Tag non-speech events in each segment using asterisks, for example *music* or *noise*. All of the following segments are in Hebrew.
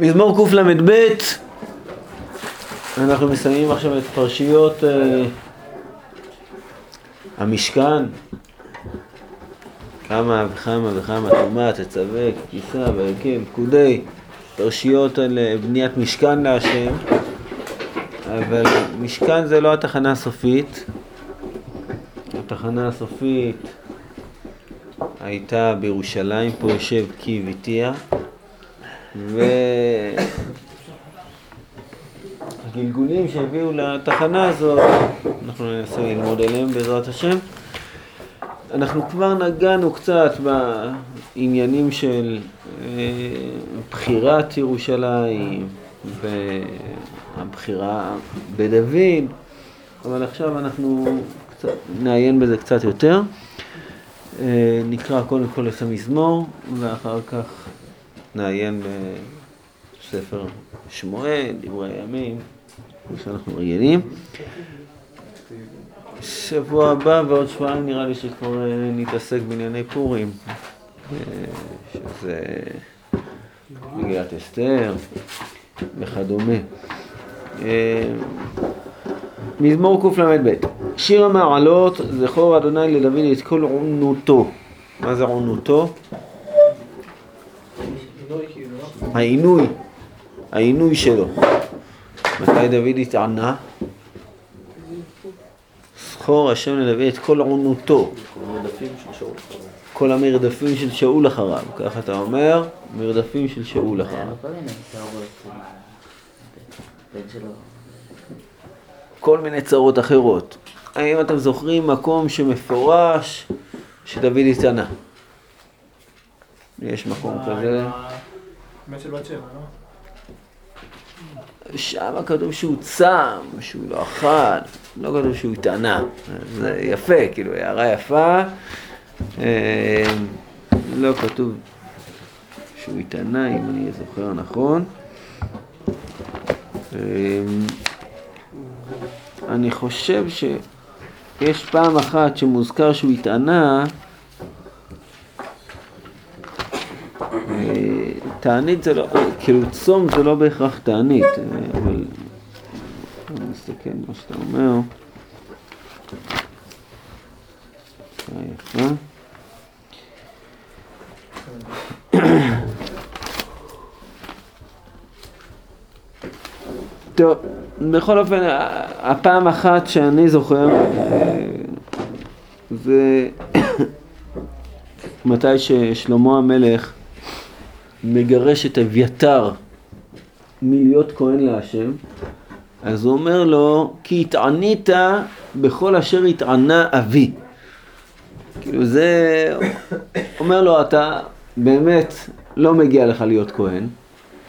מזמור קל"ב, אנחנו מסיימים עכשיו את פרשיות אה, המשכן, כמה וכמה וכמה תרומה, תצווה, כתיסה, והרכב, פקודי, פרשיות על אה, בניית משכן להשם, אבל משכן זה לא התחנה הסופית, התחנה הסופית הייתה בירושלים, פה יושב קי וטיח. והגלגולים שהביאו לתחנה הזאת, אנחנו ננסה ללמוד עליהם בעזרת השם. אנחנו כבר נגענו קצת בעניינים של אה, בחירת ירושלים והבחירה בדוד, אבל עכשיו אנחנו קצת, נעיין בזה קצת יותר. אה, נקרא קודם כל את המזמור ואחר כך נעיין בספר שמואל, דברי הימים, כמו שאנחנו רגילים. שבוע הבא ועוד שבועיים נראה לי שכבר אה, נתעסק בענייני פורים, אה, שזה מגילת אסתר וכדומה. אה, מזמור קל"ב שיר המעלות זכור אדוני לדוד את כל עונותו. מה זה עונותו? העינוי, העינוי שלו. מתי דוד התענה? זכור השם לנביא את כל עונותו. כל המרדפים של שאול אחריו. כך אתה אומר, מרדפים של שאול אחריו. כל מיני צרות אחרות. האם אתם זוכרים מקום שמפורש שדוד התענה? יש מקום כזה. לא? שם כתוב שהוא צם, שהוא לא אכל, לא כתוב שהוא התענה. זה יפה, כאילו, הערה יפה. אה, לא כתוב שהוא התענה, אם אני זוכר נכון. אה, אני חושב שיש פעם אחת שמוזכר שהוא התענה, תענית זה לא, כאילו צום זה לא בהכרח תענית, אבל אני מסתכל מה שאתה אומר. יפה. טוב, בכל אופן, הפעם אחת שאני זוכר זה *coughs* מתי ששלמה המלך מגרש את אביתר מלהיות כהן להשם, אז הוא אומר לו, כי התענית בכל אשר התענה אבי. כאילו זה, אומר לו, אתה באמת לא מגיע לך להיות כהן.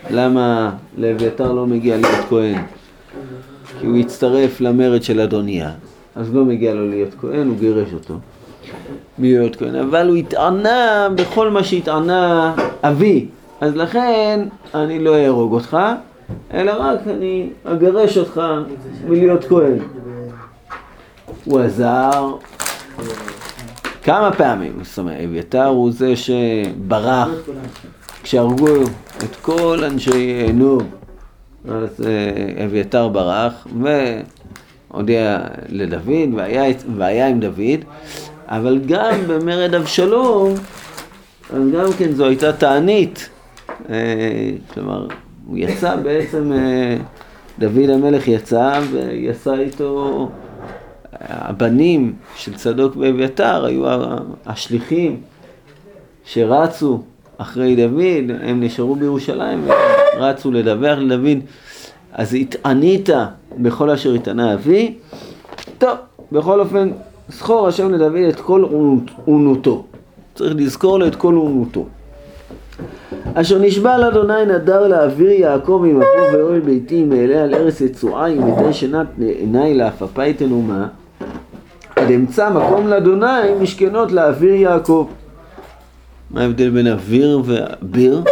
למה לאביתר לא מגיע להיות כהן? כי הוא הצטרף למרד של אדוניה, אז לא מגיע לו להיות כהן, הוא גירש אותו. מלהיות כהן, אבל הוא התענה בכל מה שהתענה אבי. אז לכן אני לא אהרוג אותך, אלא רק אני אגרש אותך מלהיות כהן. הוא עזר כמה פעמים, זאת אומרת, אביתר הוא זה שברח כשהרגו את כל אנשי נוב, אז אה, אביתר ברח והודיע לדוד והיה, והיה עם דוד, אבל גם במרד אבשלום, אז גם כן זו הייתה תענית כלומר, הוא יצא בעצם, אה, דוד המלך יצא ויצא איתו, הבנים של צדוק ואביתר היו השליחים שרצו אחרי דוד, הם נשארו בירושלים ורצו לדווח לדוד, אז התענית בכל אשר התענה אבי. טוב, בכל אופן, זכור השם לדוד את כל עונותו. צריך לזכור לו את כל עונותו. אשר נשבע לאדוני נדר להעביר יעקב עם אבו ואוהל ביתי מעלה על ארץ יצועה עם מתי שנת עיני לעפפי תנומה עד אמצא מקום לאדוני משכנות להעביר יעקב. מה ההבדל בין אוויר וביר?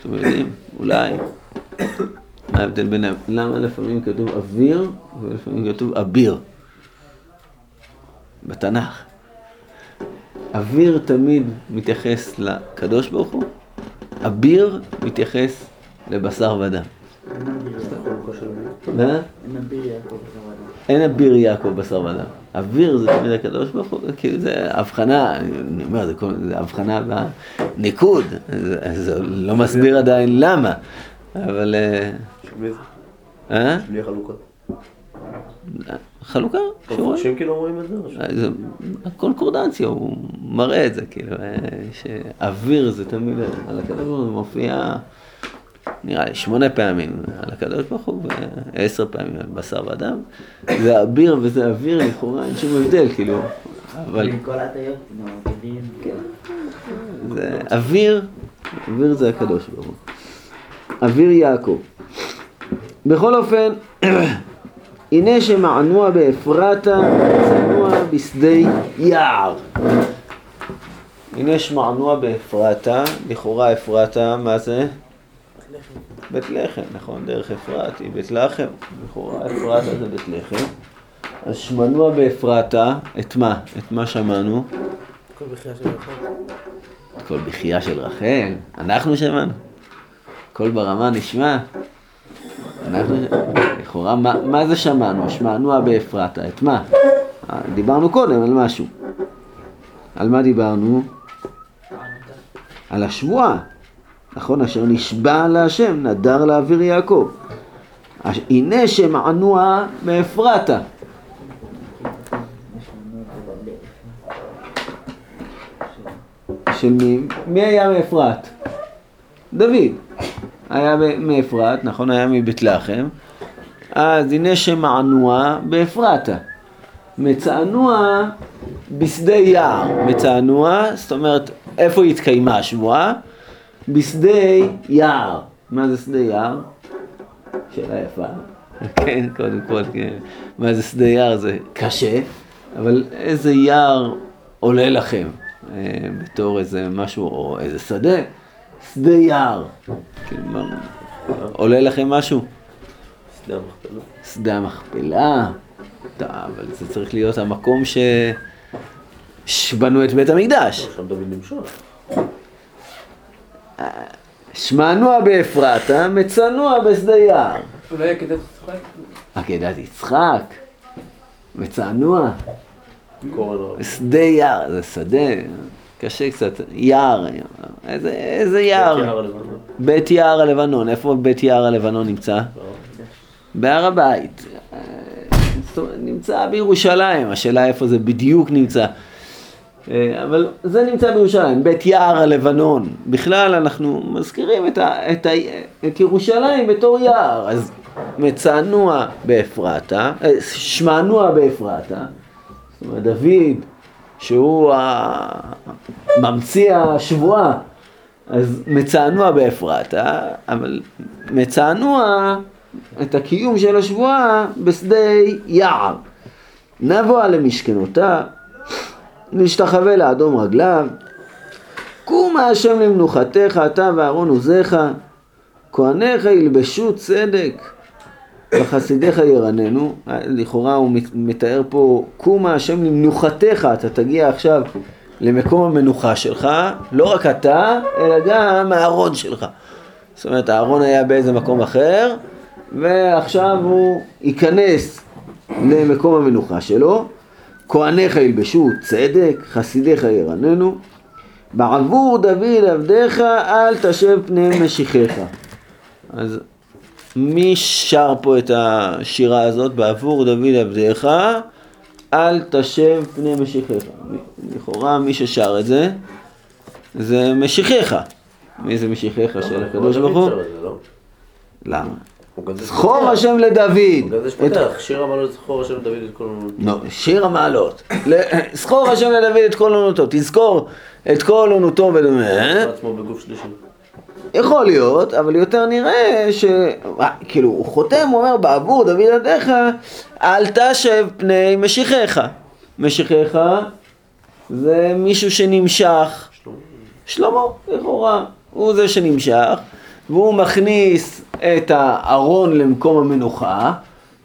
אתם יודעים? אולי. מה ההבדל בין... למה לפעמים כתוב אוויר ולפעמים כתוב אביר? בתנ"ך. אוויר תמיד מתייחס לקדוש ברוך הוא, אביר מתייחס לבשר ודם. אין אביר יעקב בשר ודם. אין אביר זה תמיד הקדוש ברוך הוא, כאילו זה הבחנה, אני אומר, זה, הבחנה בניקוד, זה, לא מסביר עדיין למה, אבל... אה, מי אה? חלוקה, שורה. מפרשים כאילו אומרים את זה? ש- זה הקונקורדנציה, הוא מראה את זה, כאילו, אה, שאוויר זה תמיד על הקדוש ברוך הוא, מופיע, נראה לי, שמונה פעמים על הקדוש ברוך הוא, ועשר פעמים על בשר ודם. זה אביר וזה אוויר, לכאורה אין שום הבדל, כאילו, אבל כל. זה אוויר, אוויר זה הקדוש ברוך הוא. אוויר יעקב. בכל אופן, הנה שמענוע באפרתה, צנוע בשדה יער. הנה שמענוע באפרתה, לכאורה אפרתה, מה זה? בית לחם, נכון, דרך אפרת היא בית לחם, לכאורה אפרתה זה בית לחם. אז שמנוע באפרתה, את מה? את מה שמענו? כל בחייה של רחל. כל בחייה של רחל, אנחנו שמענו. קול ברמה נשמע. לכאורה, מה, זה שמענו? שמענו באפרתה, את מה? דיברנו קודם על משהו. על מה דיברנו? על השבועה. נכון, אשר נשבע להשם, נדר לאוויר יעקב. הנה שמענוע באפרתה. של מי? מי היה מאפרת? דוד. היה מאפרת, נכון? היה מבית לחם. אז הנה שמענוע באפרתה. מצענוע בשדה יער. מצענוע, זאת אומרת, איפה התקיימה השבועה? בשדה יער. מה זה שדה יער? שאלה יפה. *laughs* כן, קודם כל, כן. מה זה שדה יער? זה קשה, אבל איזה יער עולה לכם אה, בתור איזה משהו, או איזה שדה? שדה יער. מה, עולה לכם משהו? שדה המכפלה. שדה המכפלה. טוב, אבל זה צריך להיות המקום ש... שבנו את בית המקדש. שם דוד נמשל. שמענוע באפרתה, מצנוע בשדה יער. אולי? עקדת יצחק, מצענוע, קורן רב. שדה יער, זה שדה, קשה קצת, יער, איזה, איזה יער? יער הלבנון. בית יער הלבנון, איפה בית יער הלבנון נמצא? בהר הבית. אה, נמצא בירושלים, השאלה איפה זה בדיוק נמצא. אה, אבל זה נמצא בירושלים, בית יער הלבנון. בכלל אנחנו מזכירים את, ה, את, ה, את ירושלים בתור יער. אז מצענוע באפרתה, אה, שמענוע באפרתה. זאת אומרת, דוד, שהוא ממציא השבועה, אז מצענוע באפרתה, אבל מצענוע את הקיום של השבועה בשדה יער. נבואה למשכנותה, נשתחווה לאדום רגליו, קומה השם למנוחתך, אתה ואהרון עוזיך, כהניך ילבשו צדק, וחסידיך ירננו. לכאורה הוא מת- מתאר פה, קומה השם למנוחתך, אתה תגיע עכשיו למקום המנוחה שלך, לא רק אתה, אלא גם הארון שלך. זאת אומרת, הארון היה באיזה מקום אחר, ועכשיו הוא ייכנס למקום המנוחה שלו. כהניך ילבשו צדק, חסידיך ירננו. בעבור דוד עבדיך אל תשב פני משיחיך. אז מי שר פה את השירה הזאת? בעבור דוד עבדיך אל תשב פני משיחיך. לכאורה מי ששר את זה זה משיחיך. מי זה משיחיך של הקדוש ברוך הוא? לא? למה? זכור. השם לדוד. גם זה שפותח. שיר המעלות זכור השם דוד את כל... לא, שיר המעלות. זכור השם לדוד את כל עונותו, תזכור את כל עונותו ודומה. עצמו בגוף שלישי. יכול להיות, אבל יותר נראה ש... אה, כאילו, הוא חותם, הוא אומר, בעבור דוד עדיך, אל תשב פני משיחיך. משיחיך זה מישהו שנמשך. שלמה, לכאורה, הוא זה שנמשך, והוא מכניס את הארון למקום המנוחה,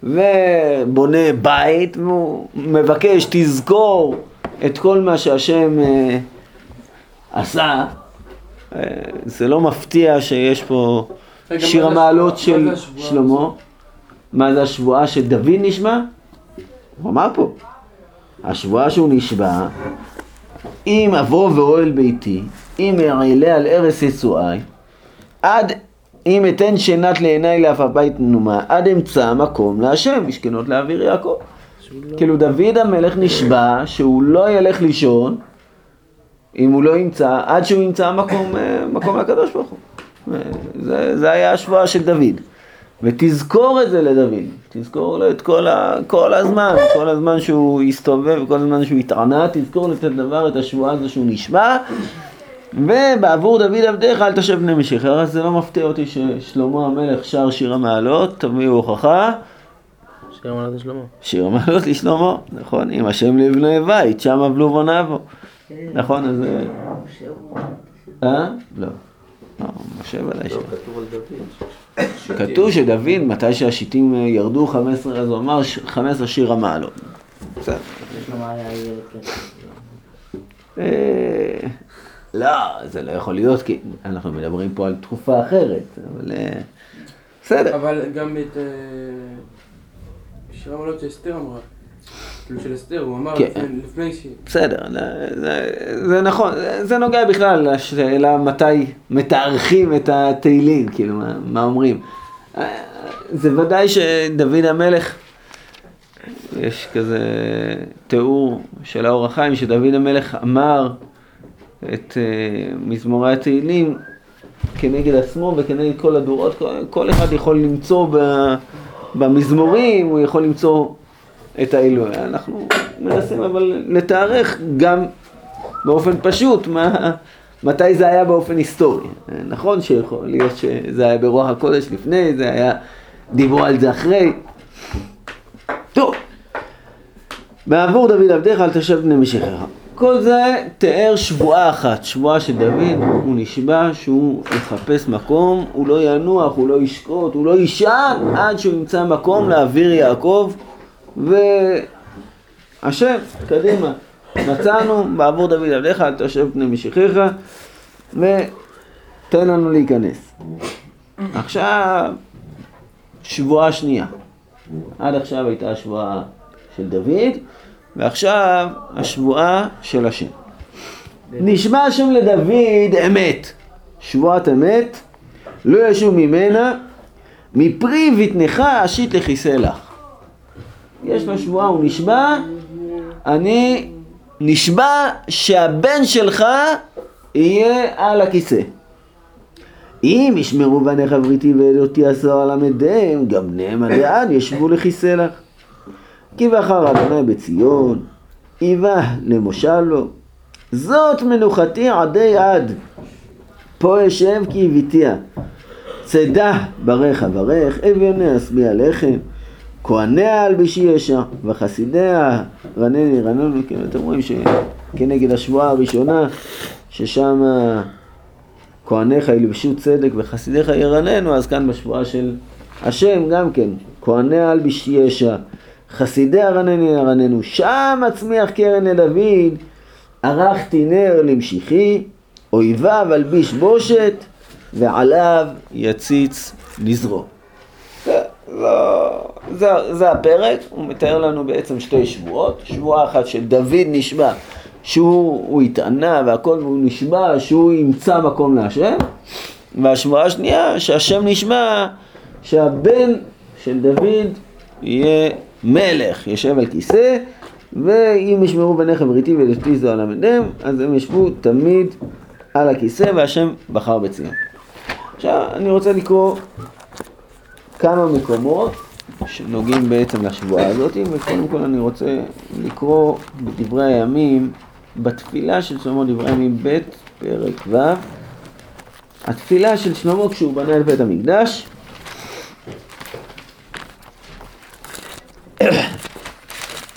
ובונה בית, והוא מבקש, תזכור את כל מה שהשם אה, עשה. אה, זה לא מפתיע שיש פה שיר המעלות? של שלמה. מה זה השבועה שדוד נשבע? הוא אמר פה. השבועה שהוא נשבע, אם אבוא ואוהל ביתי, אם אעלה על ערש יצואי, עד אם אתן שנת לעיניי לאף הבית נומה, עד אמצא מקום להשם, משכנות לאוויר יעקב. כאילו דוד המלך נשבע שהוא לא ילך לישון אם הוא לא ימצא, עד שהוא ימצא מקום, אה, מקום לקדוש ברוך הוא. אה, זה, זה היה השבועה של דוד. ותזכור את זה לדוד, תזכור לו את כל, ה, כל הזמן, כל הזמן שהוא הסתובב, כל הזמן שהוא התענה, תזכור לו את הדבר, את השבועה הזו שהוא נשבע. ובעבור דוד עבדיך אל תשב בני משיח. הרי זה לא מפתיע אותי ששלמה המלך שר שיר המעלות, תביאו הוכחה. שיר המעלות לשלמה. שיר המעלות לשלמה, נכון, אם השם לבני בית, שם אבלו בוניו. נכון, אז... אה. אה? לא. לא, משה ודאי ש... לא, כתוב דוד. כתוב שדוד, מתי שהשיטים אה, ירדו 15, אז הוא אמר ש- 15 שיר המעלות. בסדר. אה, לא, זה לא יכול להיות, כי אנחנו מדברים פה על תקופה אחרת, אבל אה, בסדר. אבל גם את אה, שיר המעלות שאסתר אמרה. כאילו של אסתר, הוא אמר כן. לפני- ש... בסדר, זה, נכון, זה, נוגע בכלל לשאלה מתי מתארכים את התהילים, כאילו, מה, מה אומרים. אה, זה ודאי שדוד המלך, יש כזה תיאור של האור החיים, שדוד המלך אמר את uh, מזמורי התהילים כנגד עצמו וכנגד כל הדורות, כל, אחד יכול למצוא במזמורים, הוא יכול למצוא את האלוהי. אנחנו מנסים אבל לתארך גם באופן פשוט מה, מתי זה היה באופן היסטורי. נכון שיכול להיות שזה היה ברוח הקודש לפני, זה היה, דיברו על זה אחרי. טוב, בעבור דוד עבדיך אל תשב בני משיחך. כל זה תיאר שבועה אחת, שבועה של דוד, הוא נשבע שהוא יחפש מקום, הוא לא ינוח, הוא לא ישקוט, הוא לא יישן עד שהוא ימצא מקום לאוויר יעקב והשם, קדימה, מצאנו בעבור דוד עבדיך אל תשב פני משיחיך ותן לנו להיכנס. עכשיו, שבועה שנייה. עד עכשיו הייתה השבועה של דוד, ועכשיו השבועה של השם. נשבע השם לדוד אמת, שבועת אמת, לא ישוב ממנה, מפרי בטנך אשית לכיסא לך. יש לו שבועה, הוא נשבע, אני נשבע שהבן שלך יהיה על הכיסא. אם ישמרו בניך בריתי ועדותי עשו על עמדיהם, גם בניהם עד ישבו לכיסא לך. כי בחר אדוני בציון, איבה למושל לו. זאת מנוחתי עדי עד. פה אשב כי הביתיה. צידה ברך אברך, אביוניה אשביע לחם. כהניה אלבישי ישע, וחסידיה רנני רננו, כן, אתם רואים שכנגד השבועה הראשונה, ששם כהניך ילבשו צדק וחסידיך ירננו, אז כאן בשבועה של השם גם כן, כהניה אלבישי ישע, חסידיה רנני ירננו, שם אצמיח קרן לדוד, ערכתי נר למשיחי, אויביו אלביש בושת, ועליו יציץ נזרו. זה, זה, הפרק, הוא מתאר לנו בעצם שתי שבועות, שבועה אחת של דוד נשבע שהוא הוא התענה והכל והוא נשבע שהוא ימצא מקום להשם. והשבועה השנייה שהשם נשבע שהבן של דוד יהיה מלך, יושב על כיסא ואם ישמרו בניך בריתי ולשתי זו על עמדיהם אז הם ישבו תמיד על הכיסא והשם בחר בציון. עכשיו אני רוצה לקרוא כמה מקומות שנוגעים בעצם לשבועה הזאת, וקודם כל אני רוצה לקרוא בדברי הימים, בתפילה של שלמה דברי הימים ב', פרק ו', התפילה של שלמה כשהוא בנה את בית המקדש.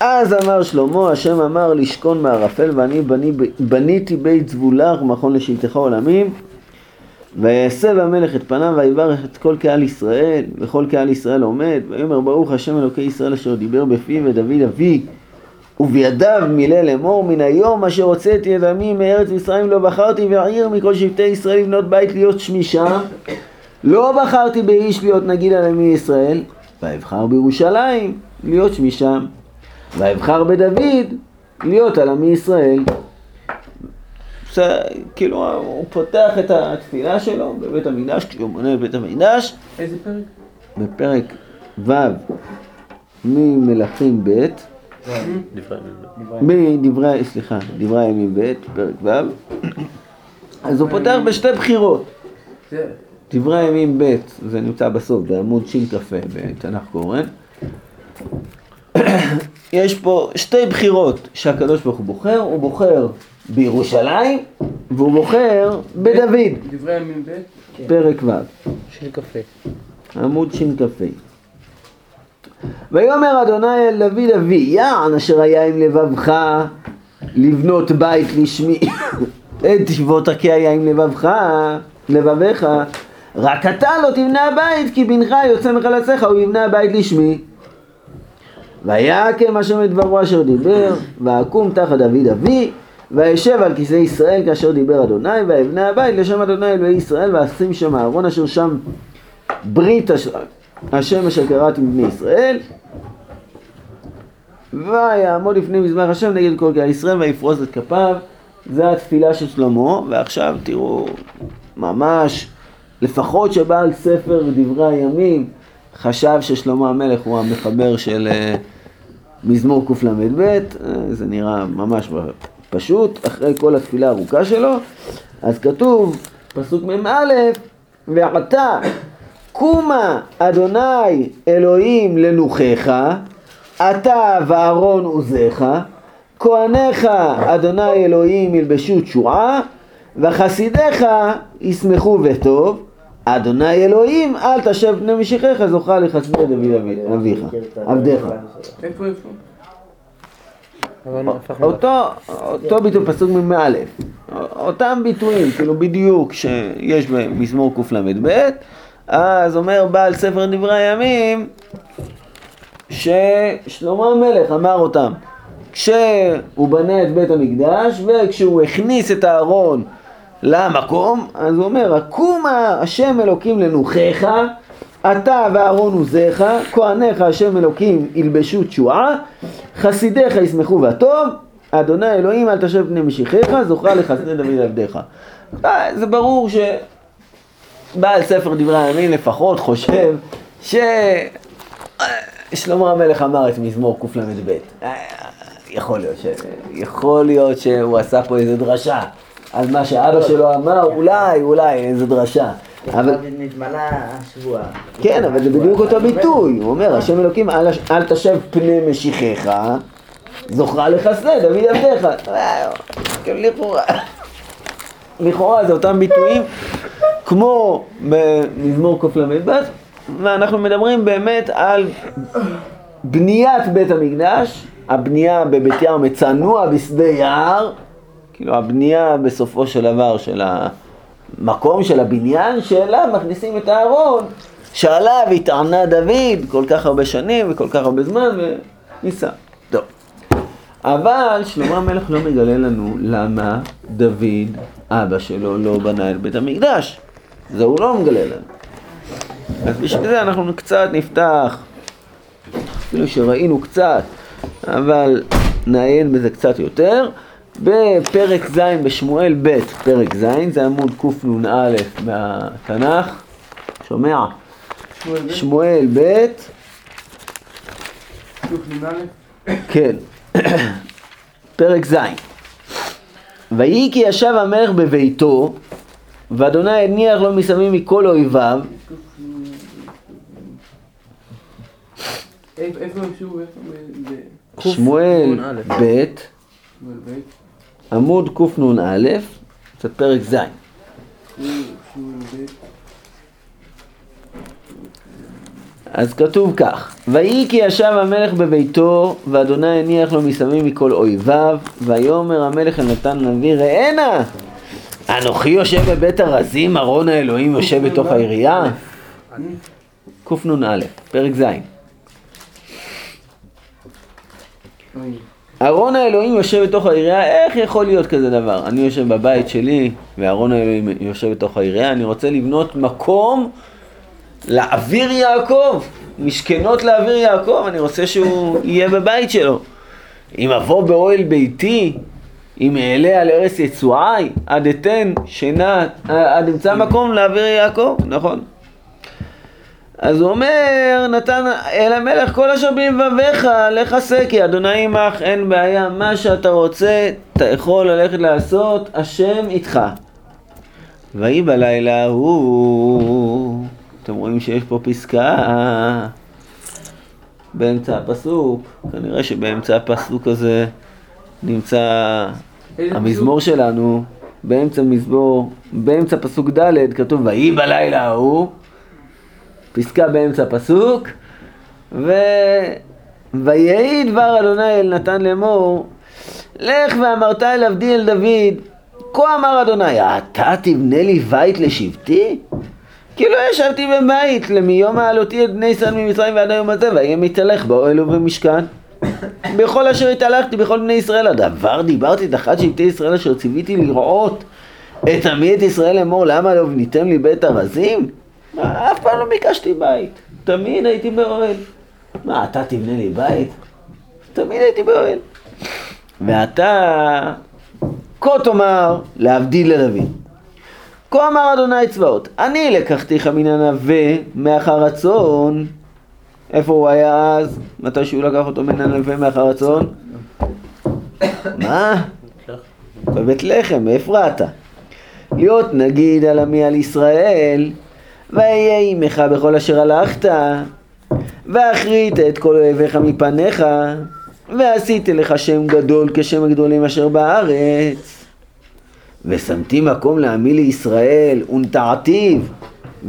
אז אמר שלמה, השם אמר לשכון מערפל ואני בני, בניתי בית זבולך ומכון לשבטך עולמים ויסב המלך את פניו ויברך את כל קהל ישראל וכל קהל ישראל עומד ויאמר ברוך השם אלוקי ישראל אשר דיבר בפיו ודוד אבי ובידיו מילא לאמור מן היום אשר הוצאתי את עמי מארץ מצרים לא בחרתי ועיר מכל שבטי ישראל לבנות בית להיות שמי שם לא בחרתי באיש להיות נגיד על עמי ישראל, ואבחר בירושלים להיות שמשם. ואבחר בדוד להיות על עמי ישראל. זה, כאילו הוא פותח את התפילה שלו בבית המקדש, כשהוא מונה את בית המקדש, איזה פרק? בפרק ו' ממלכים ב', דברי הימים. מדברי, סליחה, דברי הימים ב', פרק ו', אז הוא פותח בשתי בחירות. דברי הימים ב', זה נמצא בסוף, בעמוד שכ"ה בתנ"ך קורן. יש פה שתי בחירות שהקדוש ברוך הוא בוחר, הוא בוחר בירושלים והוא בוחר בדוד, דברי הימים ב', פרק ו', קפה. עמוד שכ"ה. ויאמר אדוני אל דוד אבי, יען אשר היה עם לבבך לבנות בית לשמי, *coughs* את תשבות כי היה עם לבבך, לבביך, רק אתה לא תבנה הבית, כי בנך יוצא מחלציך, הוא יבנה הבית לשמי. ויקם השם את דברו אשר דיבר, ואקום תחת דוד אבי, וישב על כיסא ישראל כאשר דיבר אדוני, ויבנה הבית לשם אדוני אלוהי ישראל, ואשים שם אהרון אשר שם ברית הש- השם אשר קראתי מבני ישראל. ויעמוד לפני מזבח השם נגד כל קהל ישראל ויפרוס את כפיו. זה התפילה של שלמה, ועכשיו תראו ממש, לפחות שבעל ספר דברי הימים חשב ששלמה המלך הוא המחבר של אה, מזמור קל"ב, אה, זה נראה ממש פשוט, אחרי כל התפילה הארוכה שלו, אז כתוב, פסוק מ"א, ועתה קומה אדוני אלוהים לנוחך, אתה ואהרון עוזיך, כהניך אדוני אלוהים ילבשו תשועה, וחסידיך ישמחו בטוב, אדוני אלוהים אל תשב פני משיחיך זוכה לחסדי דוד אבי- אביך, עבדיך. איפה איפה? אבל הפכנו... אותו, אותו ביטוי, פסוק מ"א, אותם ביטויים, כאילו בדיוק שיש במזמור קל"ב, אז אומר בעל ספר דברי הימים ששלמה המלך אמר אותם כשהוא בנה את בית המקדש וכשהוא הכניס את הארון למקום, אז הוא אומר, הקומה השם אלוקים לנוחך, אתה ואהרון עוזיך, כהניך השם אלוקים ילבשו תשועה, חסידיך ישמחו והטוב, אדוני אלוהים אל תשב פני משיחיך, זוכרה לחסדי דוד עבדיך. אה, זה ברור שבעל ספר דברי הימים לפחות חושב ש... שלמה המלך אמר את מזמור קל"ב. אה. יכול להיות שהוא עשה פה איזה דרשה על מה שאבא שלו אמר, אולי, אולי, איזה דרשה. אבל נתמלא השבוע. כן, אבל זה בדיוק אותו ביטוי. הוא אומר, השם אלוקים, אל, תשב פני משיחיך, זוכרה לחסדי, דוד עבדיך. כן, לכאורה. לכאורה זה אותם ביטויים כמו במזמור קל"ב, ואנחנו מדברים באמת על בניית בית המקדש, הבנייה בבית ים מצנוע בשדה יער, כאילו הבנייה בסופו של דבר של המקום של הבניין שאליו מכניסים את הארון שעליו התענה דוד כל כך הרבה שנים וכל כך הרבה זמן וניסה. טוב. אבל שלמה המלך לא מגלה לנו למה דוד, אבא שלו, לא בנה את בית המקדש. זה הוא לא מגלה לנו. אז בשביל זה אנחנו קצת נפתח, אפילו שראינו קצת, אבל נעיין בזה קצת יותר. בפרק ז' בשמואל ב', פרק ז', זה עמוד קנ"א מהתנ"ך, שומע? שמואל ב', שמואל ב', שוק נ"א, כן, פרק ז'. ויהי כי ישב המלך בביתו, ואדוני הניח לו מסביב מכל אויביו, שמואל קנ"א. שמואל ב', ב', עמוד קנ"א, זה פרק ז'. אז כתוב כך, ויהי כי ישב המלך בביתו, ואדוני הניח לו מסביב מכל אויביו, ויאמר המלך אל נתן הנביא, ראנה, אנוכי יושב בבית ארזים, ארון האלוהים יושב בתוך העירייה? קנ"א, פרק ז'. ארון האלוהים יושב בתוך העירייה, איך יכול להיות כזה דבר? אני יושב בבית שלי, וארון האלוהים יושב בתוך העירייה, אני רוצה לבנות מקום לאוויר יעקב, משכנות לאוויר יעקב, אני רוצה שהוא יהיה בבית שלו. אם אבוא באוהל ביתי, אם אעלה על ערש יצואי, עד אתן שינה, עד אמצא מקום לאוויר יעקב, נכון. אז הוא אומר, נתן אל המלך כל אשר בלבביך, לך עשה כי אדוני עמך, אין בעיה, מה שאתה רוצה, אתה יכול ללכת לעשות, השם איתך. ויהי בלילה ההוא, אתם רואים שיש פה פסקה. באמצע הפסוק, כנראה שבאמצע הפסוק הזה נמצא המזמור שלנו, באמצע מזמור, באמצע פסוק ד' כתוב ויהי בלילה ההוא, פסקה באמצע פסוק, ו... ויהי דבר אדוני אל נתן לאמור, לך ואמרת אל עבדי אל דוד, כה אמר אדוני, אתה תבנה לי בית לשבטי? כי לא ישבתי בבית למיום העלותי את בני ישראל ממצרים ועד היום הזה, ויהיה מתהלך באוהל ובמשכן. *laughs* בכל אשר התהלכתי בכל בני ישראל, הדבר דיברתי את אחת שבטי ישראל אשר ציוויתי לראות את עמי את ישראל לאמור, למה לא בניתם לי בית ארזים? מה, אף פעם לא ביקשתי בית, תמיד הייתי באוהל. מה, אתה תבנה לי בית? תמיד הייתי באוהל. ואתה, כה תאמר להבדיל לדוד. כה אמר אדוני צבאות, אני לקחתיך מן הנווה מאחר רצון. איפה הוא היה אז? מתי שהוא לקח אותו מן הנווה מאחר רצון? מה? בבית לחם, מאיפה אתה? להיות נגיד על עמי על ישראל, ואהיה עמך בכל אשר הלכת, ואחרית את כל אויביך מפניך, ועשיתי לך שם גדול כשם הגדולים אשר בארץ. ושמתי מקום לעמי לישראל, ונטעתיו,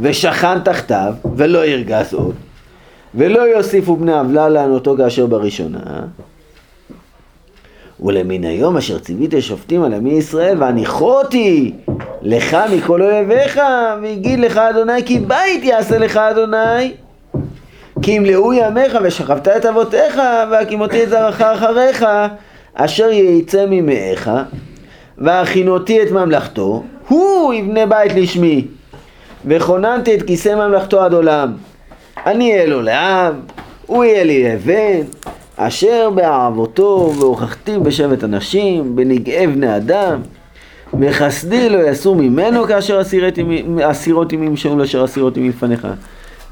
ושכן תחתיו, ולא ירגז עוד, ולא יוסיפו בני עוולה לענותו כאשר בראשונה. ולמן היום אשר ציוויתי שופטים על עמי ישראל, והניחותי לך מכל אויביך, והגיד לך אדוני, כי בית יעשה לך אדוני. כי ימלאו ימיך ושכבת את אבותיך, והקימותי את זרעך אחריך, אשר יצא ממאיך, והכינותי את ממלכתו, הוא יבנה בית לשמי, וכוננתי את כיסא ממלכתו עד עולם. אני אהיה לו לעם, הוא יהיה לי לבן, אשר באהבותו והוכחתי בשבט אנשים, בנגעי בני אדם, וחסדי לא יסור ממנו כאשר אסירות עמי שאול אשר אסירות עמי לפניך.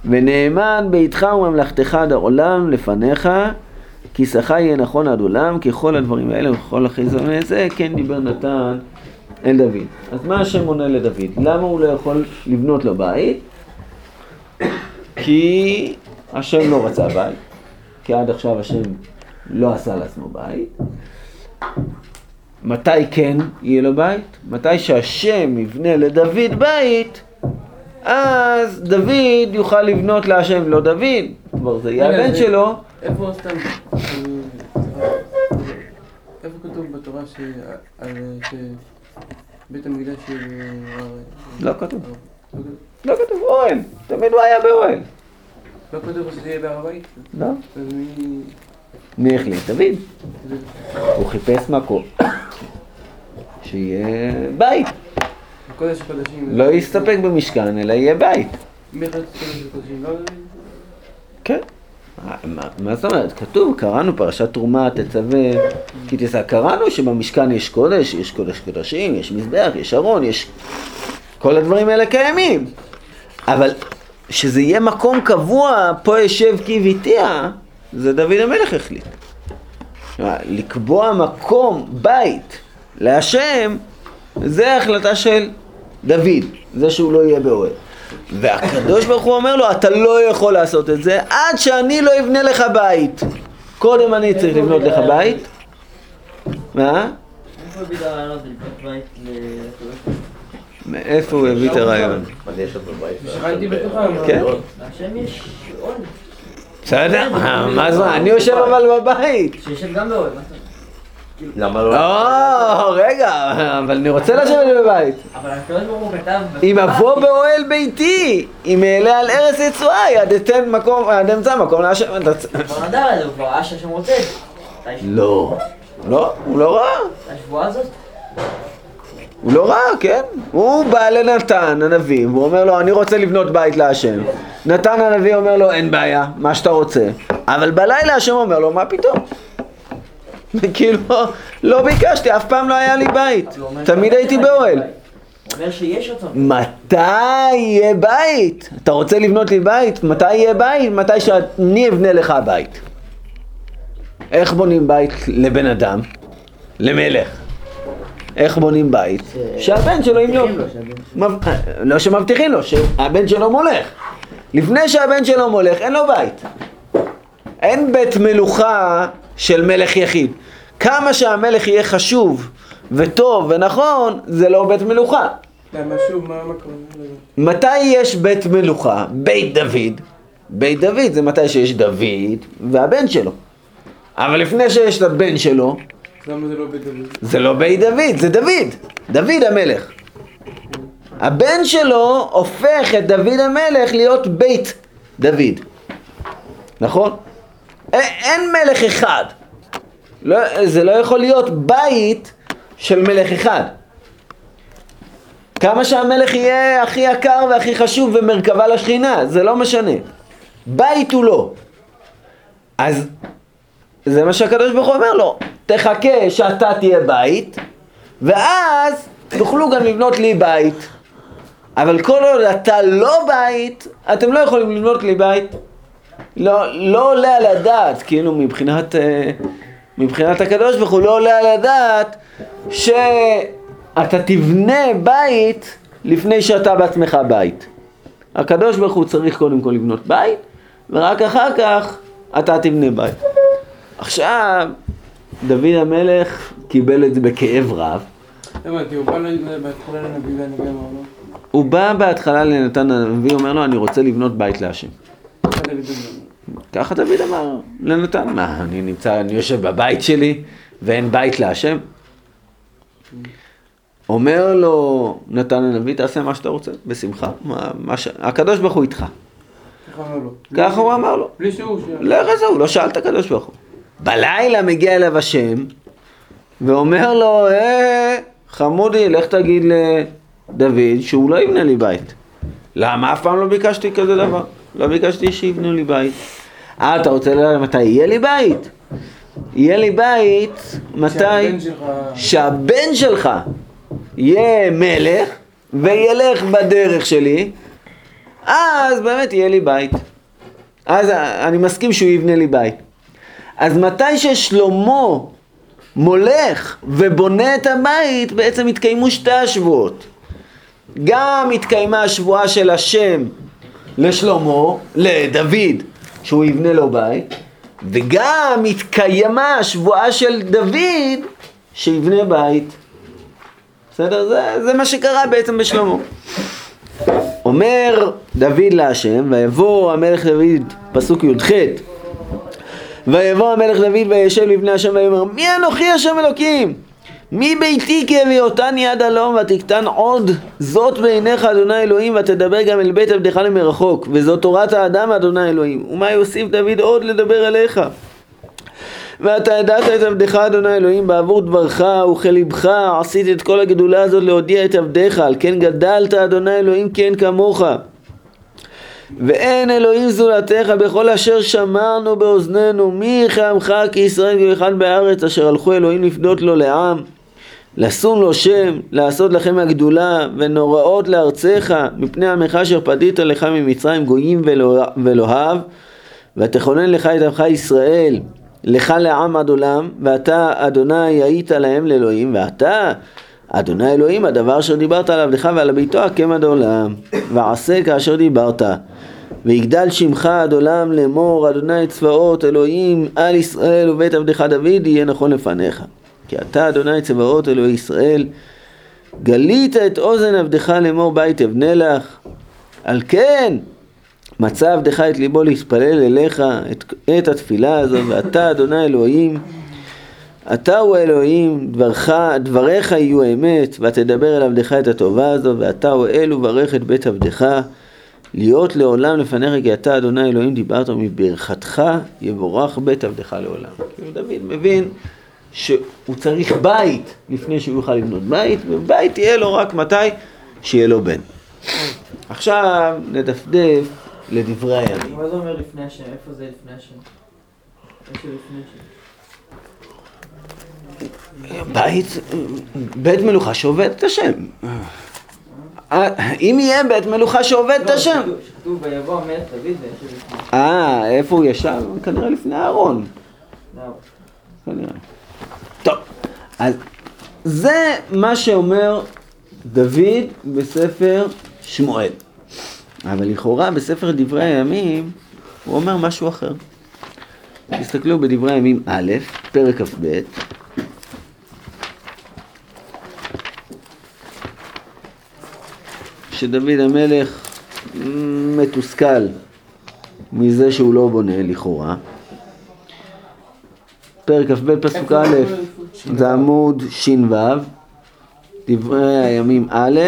ונאמן ביתך וממלכתך עד העולם לפניך, כיסך יהיה נכון עד עולם, ככל הדברים האלה וכל החיזון הזה, כן דיבר נתן אל דוד. אז מה השם עונה לדוד? למה הוא לא יכול לבנות לו בית? כי השם לא רצה בית, כי עד עכשיו השם לא עשה לעצמו בית. מתי כן יהיה לו בית? מתי שהשם יבנה לדוד בית, אז דוד יוכל לבנות להשם, לא דוד, כבר זה יהיה הבן שלו. איפה סתם... איפה כתוב בתורה ש... על... ש... בית המקדש של... לא. לא כתוב? לא כתוב אוהל, תמיד הוא היה באוהל. לא כתוב שזה יהיה בהר הבית? לא. מי... החליט? דוד. הוא חיפש מקום. שיהיה בית. לא יסתפק במשכן, אלא יהיה בית. מי החליט קודש הקודשים? לא... כן. מה- זאת אומרת? כתוב, קראנו פרשת תרומה תצווה כי תישא. קראנו שבמשכן יש קודש, יש קודש קודשים, יש מזבח, יש ארון, יש... כל הדברים האלה קיימים. אבל שזה יהיה מקום קבוע, פה יושב כי ביתיה, זה דוד המלך החליט. לקבוע מקום, בית, להשם, זה החלטה של דוד, זה שהוא לא יהיה באוהל. והקדוש ברוך הוא אומר לו, אתה לא יכול לעשות את זה עד שאני לא אבנה לך בית. קודם אני צריך לבנות לך בית. מה? איפה הביא את הרעיונות לבנות בית לקדוש מאיפה הוא הביא את הרעיון? כן. בסדר, מה זה? אני יושב אבל בבית. שיושב גם באוהל, מה אתה... למה לא? או, רגע, אבל אני רוצה לשבת בבית. אבל הקדוש ברוך הוא כתב... אם אבוא באוהל ביתי, אם אעלה על ארץ יצואי, עד אתן מקום, עד אמצע מקום להשם. אתה- כבר נדע זה, הוא כבר ראה שהשם רוצה זה. לא, לא, הוא לא ראה. השבועה הזאת? הוא לא ראה, כן? הוא בא לנתן, הנביא, והוא אומר לו, אני רוצה לבנות בית להשם. נתן הנביא אומר לו, אין בעיה, מה שאתה רוצה. אבל בלילה השם אומר לו, מה פתאום? *laughs* כאילו, לא ביקשתי, אף פעם לא היה לי בית. הוא תמיד הייתי באוהל. הוא אומר שיש אותו. מתי יהיה בית? אתה רוצה לבנות לי בית? מתי יהיה בית? מתי שאני אבנה לך בית. איך בונים בית לבן אדם? למלך. איך בונים בית? שהבן שלו ימלוך. מב- לא שמבטיחים לו, שהבן שלו מולך. לפני שהבן שלו מולך, אין לו בית. אין בית מלוכה של מלך יחיד. כמה שהמלך יהיה חשוב וטוב ונכון, זה לא בית מלוכה. מתי יש בית מלוכה? בית דוד. בית דוד זה מתי שיש דוד והבן שלו. אבל לפני שיש את הבן שלו, זה לא בית דוד? זה לא בית דוד, זה דוד. דוד המלך. הבן שלו הופך את דוד המלך להיות בית דוד. נכון? אין מלך אחד. לא, זה לא יכול להיות בית של מלך אחד. כמה שהמלך יהיה הכי יקר והכי חשוב ומרכבה לשכינה, זה לא משנה. בית הוא לא. אז זה מה שהקדוש ברוך הוא אומר לו, תחכה שאתה תהיה בית, ואז תוכלו גם לבנות לי בית. אבל כל עוד אתה לא בית, אתם לא יכולים לבנות לי בית. לא, לא עולה על הדעת, כאילו מבחינת, אה, מבחינת הקדוש ברוך הוא, לא עולה על הדעת שאתה תבנה בית לפני שאתה בעצמך בית. הקדוש ברוך הוא צריך קודם כל לבנות בית, ורק אחר כך אתה תבנה בית. עכשיו, דוד המלך קיבל את זה בכאב רב. הבנתי, הוא בא בהתחלה לנביא והנביא אמר לו, הוא בא בהתחלה לנתן הנביא, אומר לו, אני רוצה לבנות בית להשם. "ככה דוד אומר." ככה דוד אמר לנתן, מה, אני נמצא, אני יושב בבית שלי ואין בית להשם? אומר לו נתן הנביא, תעשה מה שאתה רוצה, בשמחה. מה, מה ש... הקדוש ברוך הוא איתך. ככה הוא אמר לו. בלי שהוא שאל. לך זה, הוא לא שאל את הקדוש ברוך הוא. בלילה מגיע אליו השם ואומר לו, אה, חמודי, לך תגיד לדוד שהוא לא יבנה לי בית. למה? אף פעם לא ביקשתי כזה דבר. לא ביקשתי שיבנו לי בית. אה, אתה רוצה לדעת מתי יהיה לי בית? יהיה לי בית, מתי? שהבן שלך... שהבן שלך יהיה מלך וילך בדרך שלי, אז באמת יהיה לי בית. אז אני מסכים שהוא יבנה לי בית. אז מתי ששלמה מולך ובונה את הבית, בעצם התקיימו שתי השבועות. גם התקיימה השבועה של השם לשלמה, לדוד, שהוא יבנה לו בית, וגם התקיימה השבועה של דוד שיבנה בית. בסדר? זה, זה מה שקרה בעצם בשלמה. אומר דוד להשם, ויבוא המלך דוד, פסוק י"ח, ויבוא המלך דוד וישב לבני השם ויאמר, מי אנוכי השם אלוקים? מי ביתי כי הביאותני עד הלום ותקטן עוד זאת בעיניך אדוני אלוהים ותדבר גם אל בית עבדך למרחוק וזאת תורת האדם אדוני אלוהים. ומה יוסיף דוד עוד לדבר אליך ואתה ידעת את עבדך אדוני אלוהים בעבור דברך וכלבך עשית את כל הגדולה הזאת להודיע את עבדיך על כן גדלת אדוני אלוהים אין כמוך ואין אלוהים זולתך בכל אשר שמענו באוזנינו. מי כעמך כי ישראל אחד בארץ אשר הלכו אלוהים לפדות לו לעם? לשום לו שם לעשות לכם הגדולה ונוראות לארצך מפני עמך אשר פדית לך ממצרים גויים ולאהב ותכונן לך את עמך ישראל לך לעם עד עולם ואתה אדוני היית להם לאלוהים ואתה אדוני אלוהים הדבר אשר דיברת על עבדך ועל ביתו הקם עד עולם ועשה כאשר דיברת. ויגדל שמך עד עולם לאמור אדוני צבאות אלוהים על ישראל ובית עבדך דוד יהיה נכון לפניך. כי אתה אדוני צבאות אלוהי ישראל גלית את אוזן עבדך לאמור בית אבנה לך. על כן מצא עבדך את ליבו להתפלל אליך את, את התפילה הזו ואתה אדוני אלוהים אתה הוא אלוהים, דברך, דבריך יהיו אמת, ותדבר אל עבדך את הטובה הזו, ואתה הוא אל וברך את בית עבדך, להיות לעולם לפניך, כי אתה אדוני אלוהים דיברת מברכתך, יבורך בית עבדך לעולם. כאילו דוד מבין שהוא צריך בית לפני שהוא יוכל לבנות בית, ובית יהיה לו רק מתי? שיהיה לו בן. עכשיו נדפדף לדברי הימים. מה זה אומר לפני השם? איפה זה לפני השם? איפה לפני השם? בית, בית מלוכה שעובד את השם. אה, אם יהיה בית מלוכה שעובד את לא, השם. שכתוב- שכתוב ויבוא המלך דוד וישב לפני. אה, איפה הוא ישב? כנראה לפני אהרון. כנראה. טוב, אז זה מה שאומר דוד בספר שמואל. אבל לכאורה בספר דברי הימים הוא אומר משהו אחר. תסתכלו בדברי הימים א', פרק כ"ב. שדוד המלך מתוסכל מזה שהוא לא בונה לכאורה. פרק כ"ב פסוק א', זה עמוד ש"ו, דברי הימים א',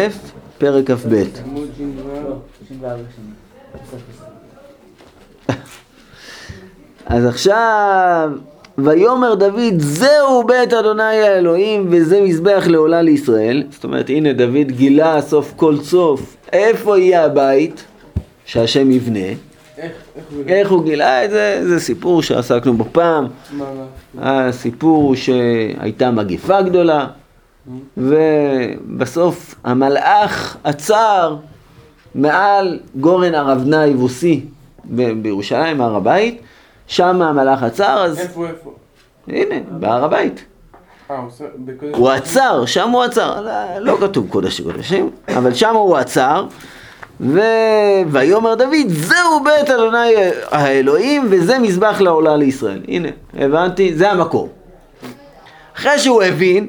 פרק כ"ב. עמוד ש"ו. 34 שנים. בסוף בסוף. אז עכשיו, ויאמר דוד, זהו בית אדוני האלוהים, וזה מזבח לעולה לישראל. זאת אומרת, הנה דוד גילה סוף כל סוף איפה יהיה הבית שהשם יבנה. איך, איך הוא... איך הוא גילה את זה? זה סיפור שעסקנו בו פעם. הסיפור הוא שהייתה מגיפה גדולה, ובסוף המלאך עצר מעל גורן ארבנה היבוסי בירושלים, הר הבית, שם המלאך עצר, אז איפה, איפה? הנה, בהר הבית. אה, הוא עצר, שם הוא עצר, לא- לא כתוב קודש קודשים, אבל שם הוא עצר. ויאמר דוד, זהו בית אדוני האלוהים, וזה מזבח לעולה לישראל. הנה, הבנתי, זה המקור. אחרי שהוא הבין,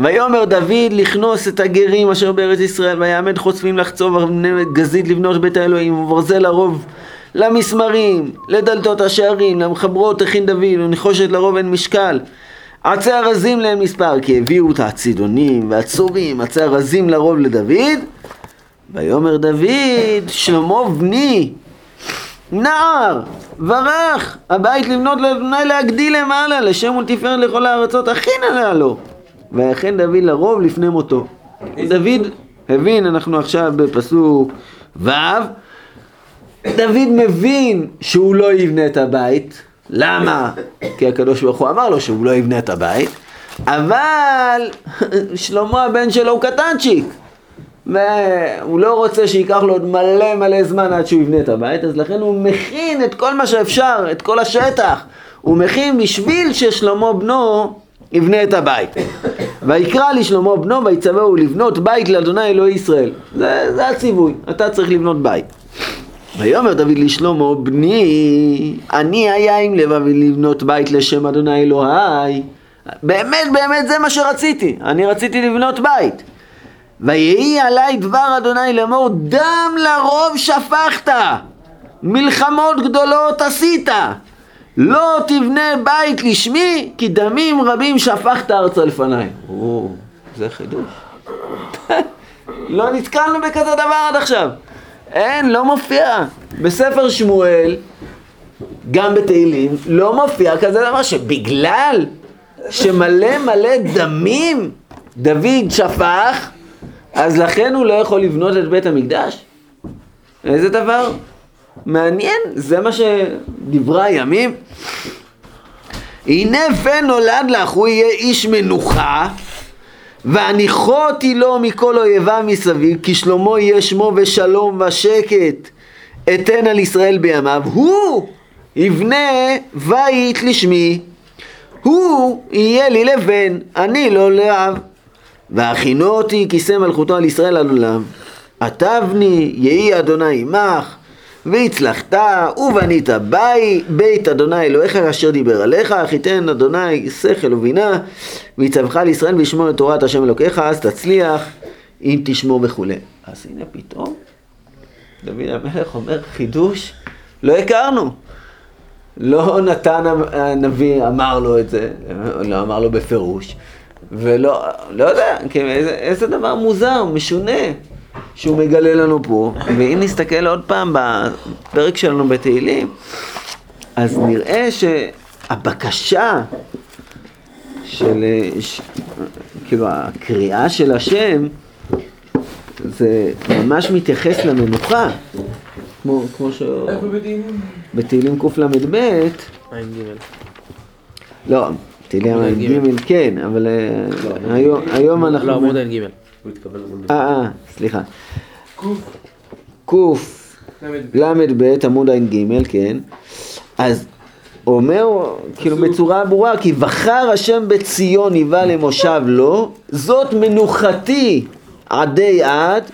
ויאמר דוד לכנוס את הגרים אשר בארץ ישראל, ויעמד חוצבים לחצוב אבני גזית לבנות בית האלוהים, וברזל לרוב למסמרים, לדלתות השערים, למחברות הכין דוד, ונחושת לרוב אין משקל. עצי ארזים להם מספר, כי הביאו את הצידונים והצורים, עצי ארזים לרוב לדוד. ויאמר דוד, שלמה בני, נער, ורך, הבית לבנות לאדוני להגדיל למעלה, לשם ולתפארת לכל הארצות, הכין עליה לו. ויכן דוד לרוב לפני מותו. דוד הבין, אנחנו עכשיו בפסוק ו', דוד מבין שהוא לא יבנה את הבית. למה? *laughs* כי הקדוש ברוך הוא אמר לו שהוא לא יבנה את הבית, אבל שלמה הבן שלו הוא קטנצ'יק. והוא לא רוצה שייקח לו עוד מלא מלא זמן עד שהוא יבנה את הבית, אז לכן הוא מכין את כל מה שאפשר, את כל השטח. הוא מכין בשביל ששלמה בנו יבנה את הבית. ויקרא לשלמה בנו ויצווהו לבנות בית לאדוני אלוהי ישראל. זה, זה הציווי, אתה צריך לבנות בית. ויאמר דוד לשלמה בני אני היה עם לבבי לבנות בית לשם אדוני אלוהי. באמת באמת זה מה שרציתי. אני רציתי לבנות בית. ויהי עלי דבר אדוני לאמור דם לרוב שפכת מלחמות גדולות עשית. לא תבנה בית לשמי כי דמים רבים שפכת ארצה לפניי. או, זה חידוש. *laughs* לא נתקלנו בכזה דבר עד עכשיו אין, לא מופיע. בספר שמואל, גם בתהילים, לא מופיע כזה דבר שבגלל שמלא מלא דמים דוד שפך, אז לכן הוא לא יכול לבנות את בית המקדש? איזה דבר מעניין, זה מה שדברי הימים. הנה ונולד לך, הוא יהיה איש מנוחה, והניחותי לו מכל אויביו מסביב, כי שלמה יהיה שמו ושלום ושקט אתן על ישראל בימיו. הוא יבנה בית לשמי, הוא יהיה לי לבן, אני לא לאב. והכינותי כיסא מלכותו על ישראל על עולם. עטבני, יהי אדוני עמך, והצלחת, ובנית בית, בית אדוני אלוהיך אשר דיבר עליך, אך ייתן אדוני שכל ובינה, ויצווך לישראל וישמור את תורת השם אלוקיך, אז תצליח, אם תשמור וכולי. אז הנה פתאום, דוד המלך אומר חידוש, לא הכרנו. לא נתן הנביא אמר לו את זה, לא אמר לו בפירוש, ולא, לא יודע, איזה, איזה דבר מוזר, משונה, שהוא מגלה לנו פה, ואם נסתכל עוד פעם בפרק שלנו בתהילים, אז נראה שהבקשה של, ש, כאילו הקריאה של השם, זה ממש מתייחס למנוחה. כמו, כמו ש... איפה בדינים? בתהילים קל"ב. לא, תהילים ע"ג ע"ג. כן, אבל אה, היום- היום אנחנו... לא, עמוד גימל. הוא התכוון לעמוד אה, אה, סליחה. קוף. קל"ב, עמוד ע"ג, כן. אז אומר, כאילו בצורה ברורה, כי בחר השם בציון היווה למושב לו, זאת מנוחתי עדי עד,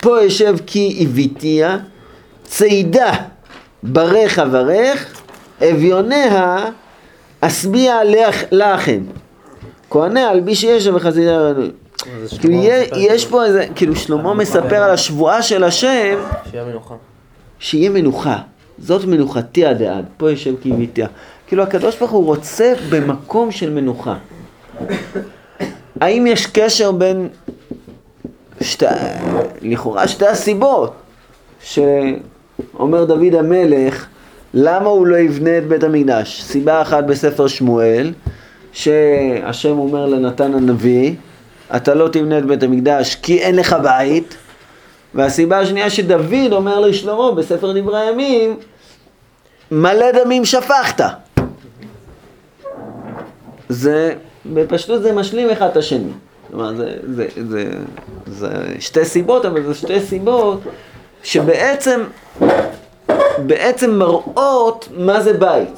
פה אשב כי הביתיה, צידה ברך אברך, אביוניה אשביע לך- לחם. כהניה על בי שישב וחסידי הרנוי. כאילו יש פה איזה, כאילו שלמה מספר על השבועה של השם שיהיה מנוחה. שיהיה מנוחה. זאת מנוחתי עד עד, פה יושב כי ביתיה. כאילו הקדוש ברוך הוא רוצה במקום של מנוחה. האם יש קשר בין שתי, לכאורה שתי הסיבות שאומר דוד המלך למה הוא לא יבנה את בית המקדש? סיבה אחת בספר שמואל שהשם אומר לנתן הנביא אתה לא תבנה את בית המקדש כי אין לך בית והסיבה השנייה שדוד אומר לשלמה בספר דברי הימים, מלא דמים שפכת. זה, בפשטות זה משלים אחד את השני. כלומר, זה, זה, זה, זה שתי סיבות, אבל זה שתי סיבות שבעצם בעצם מראות מה זה בית.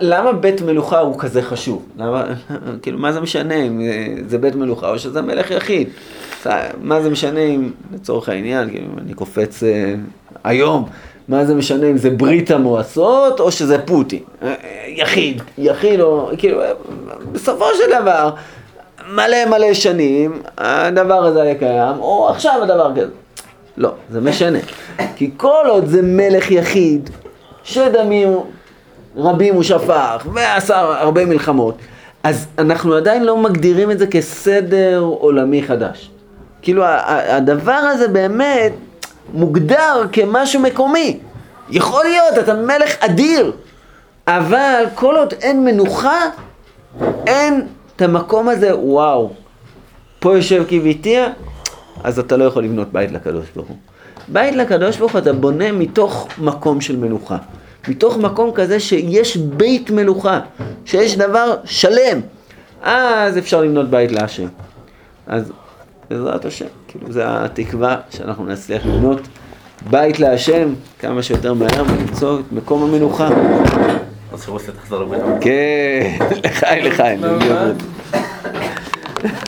למה בית מלוכה הוא כזה חשוב? למה, כאילו, מה זה משנה אם זה בית מלוכה או שזה מלך יחיד? מה זה משנה אם, לצורך העניין, כאילו, אני קופץ אה, היום, מה זה משנה אם זה ברית המועצות או שזה פוטין? אה, יחיד, יחיד או, כאילו, אה, בסופו של דבר, מלא מלא שנים, הדבר הזה היה קיים, או עכשיו הדבר כזה. לא, זה משנה. כי כל עוד זה מלך יחיד, שדמים רבים הוא שפך, ועשה הרבה מלחמות, אז אנחנו עדיין לא מגדירים את זה כסדר עולמי חדש. כאילו הדבר הזה באמת מוגדר כמשהו מקומי. יכול להיות, אתה מלך אדיר, אבל כל עוד אין מנוחה, אין את המקום הזה, וואו, פה יושב קיוויתיה, אז אתה לא יכול לבנות בית לקדוש ברוך הוא. בית לקדוש ברוך הוא אתה בונה מתוך מקום של מנוחה. מתוך מקום כזה שיש בית מלוכה, שיש דבר שלם. אז אפשר לבנות בית להשם. אז בעזרת השם, כאילו זה התקווה שאנחנו נצליח לבנות בית להשם כמה שיותר מהר ולמצוא את מקום המנוחה. אז שרוסיה תחזור המועצות. כן, *laughs* לחיים לחיים.